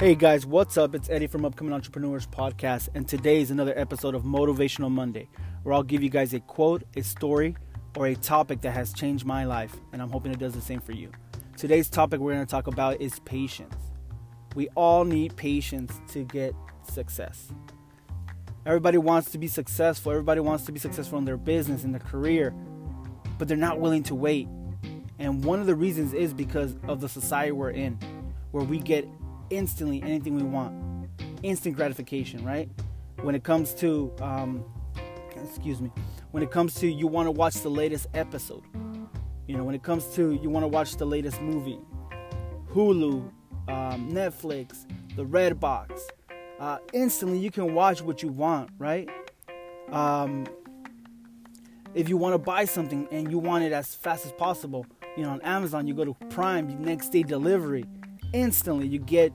Hey guys, what's up? It's Eddie from Upcoming Entrepreneurs Podcast, and today is another episode of Motivational Monday, where I'll give you guys a quote, a story, or a topic that has changed my life, and I'm hoping it does the same for you. Today's topic we're going to talk about is patience. We all need patience to get success. Everybody wants to be successful, everybody wants to be successful in their business, in their career, but they're not willing to wait. And one of the reasons is because of the society we're in, where we get instantly anything we want, instant gratification, right? When it comes to, um, excuse me, when it comes to you want to watch the latest episode, you know, when it comes to you want to watch the latest movie, Hulu, um, Netflix, the Redbox, uh, instantly you can watch what you want, right? Um, if you want to buy something and you want it as fast as possible, you know, on Amazon, you go to Prime, next day delivery, instantly you get,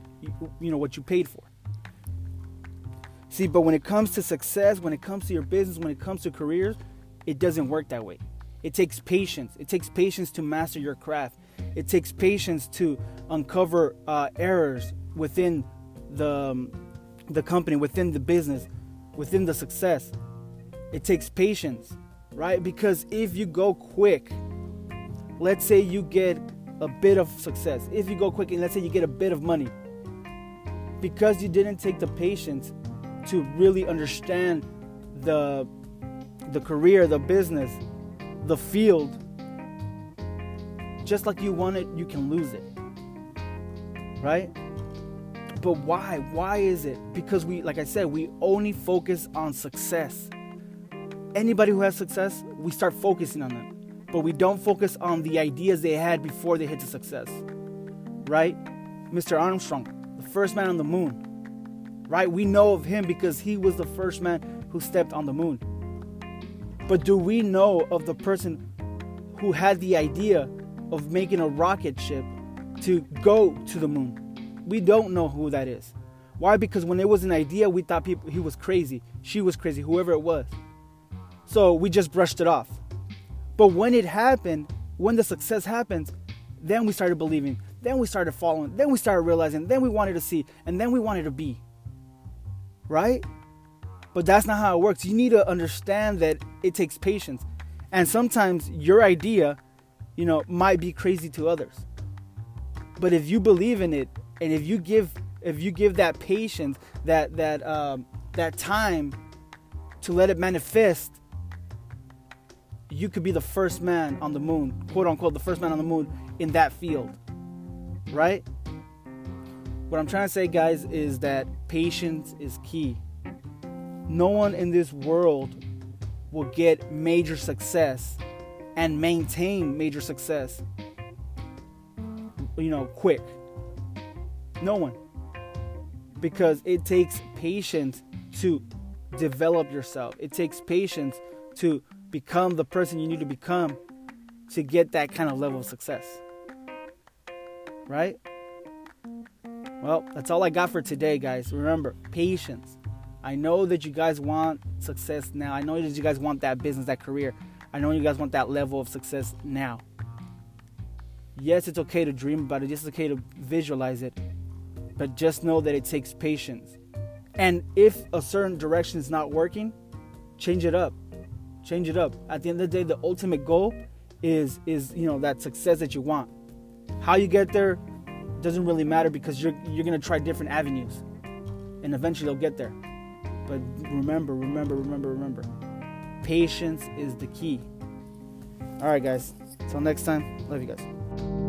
you know, what you paid for. See, but when it comes to success, when it comes to your business, when it comes to careers, it doesn't work that way. It takes patience. It takes patience to master your craft. It takes patience to uncover uh, errors within the um, the company, within the business, within the success. It takes patience, right? Because if you go quick, let's say you get a bit of success. If you go quick and let's say you get a bit of money, because you didn't take the patience to really understand the the career, the business, the field, just like you want it, you can lose it. Right? But why? Why is it? Because we, like I said, we only focus on success. Anybody who has success, we start focusing on them. But we don't focus on the ideas they had before they hit the success. Right? Mr. Armstrong, the first man on the moon. Right? We know of him because he was the first man who stepped on the moon. But do we know of the person who had the idea of making a rocket ship to go to the moon? We don't know who that is. Why? Because when it was an idea, we thought people he was crazy, she was crazy, whoever it was. So we just brushed it off. But when it happened, when the success happens, then we started believing, then we started following, then we started realizing, then we wanted to see, and then we wanted to be. Right? But that's not how it works. You need to understand that it takes patience. And sometimes your idea, you know, might be crazy to others. But if you believe in it and if you give if you give that patience, that that um, that time to let it manifest, you could be the first man on the moon, quote unquote, the first man on the moon in that field, right? What I'm trying to say, guys, is that patience is key. No one in this world will get major success and maintain major success, you know, quick. No one. Because it takes patience to develop yourself, it takes patience to become the person you need to become to get that kind of level of success. Right? Well, that's all I got for today, guys. Remember, patience. I know that you guys want success now. I know that you guys want that business, that career. I know you guys want that level of success now. Yes, it's okay to dream about it. It's okay to visualize it. But just know that it takes patience. And if a certain direction is not working, change it up. Change it up. At the end of the day, the ultimate goal is is you know that success that you want. How you get there doesn't really matter because you're you're gonna try different avenues, and eventually you'll get there. But remember, remember, remember, remember, patience is the key. All right, guys. Until next time, love you guys.